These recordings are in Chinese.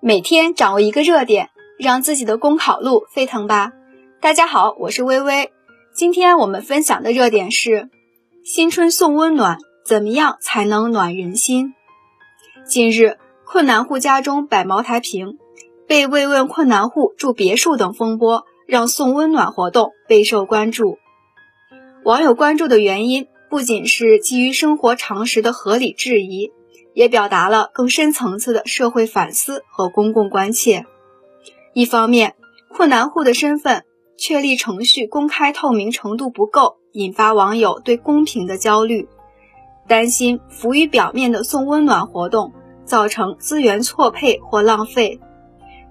每天掌握一个热点，让自己的公考路沸腾吧！大家好，我是微微。今天我们分享的热点是：新春送温暖，怎么样才能暖人心？近日，困难户家中摆茅台瓶，被慰问困难户住别墅等风波，让送温暖活动备受关注。网友关注的原因。不仅是基于生活常识的合理质疑，也表达了更深层次的社会反思和公共关切。一方面，困难户的身份确立程序公开透明程度不够，引发网友对公平的焦虑，担心浮于表面的送温暖活动造成资源错配或浪费，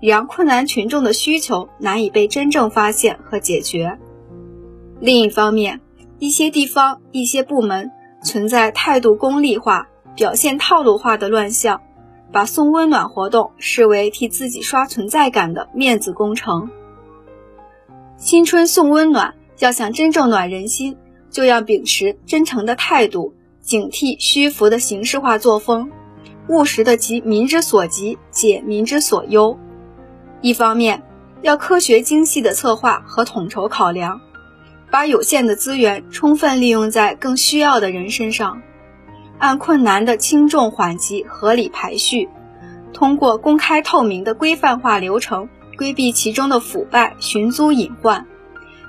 让困难群众的需求难以被真正发现和解决。另一方面，一些地方、一些部门存在态度功利化、表现套路化的乱象，把送温暖活动视为替自己刷存在感的面子工程。新春送温暖，要想真正暖人心，就要秉持真诚的态度，警惕虚浮的形式化作风，务实的急民之所急，解民之所忧。一方面，要科学精细的策划和统筹考量。把有限的资源充分利用在更需要的人身上，按困难的轻重缓急合理排序，通过公开透明的规范化流程，规避其中的腐败、寻租隐患，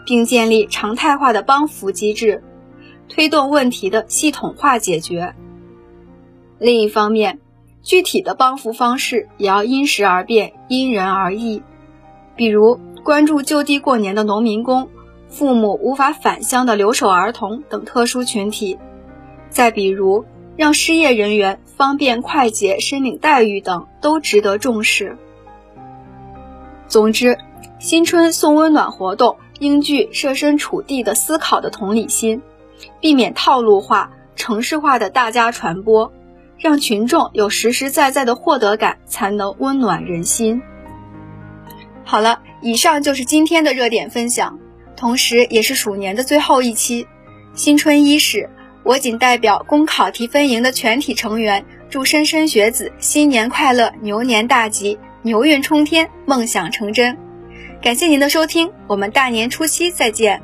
并建立常态化的帮扶机制，推动问题的系统化解决。另一方面，具体的帮扶方式也要因时而变、因人而异，比如关注就地过年的农民工。父母无法返乡的留守儿童等特殊群体，再比如让失业人员方便快捷申领待遇等，都值得重视。总之，新春送温暖活动应具设身处地的思考的同理心，避免套路化、程式化的大家传播，让群众有实实在在的获得感，才能温暖人心。好了，以上就是今天的热点分享。同时，也是鼠年的最后一期，新春伊始，我谨代表公考提分营的全体成员，祝莘莘学子新年快乐，牛年大吉，牛运冲天，梦想成真。感谢您的收听，我们大年初七再见。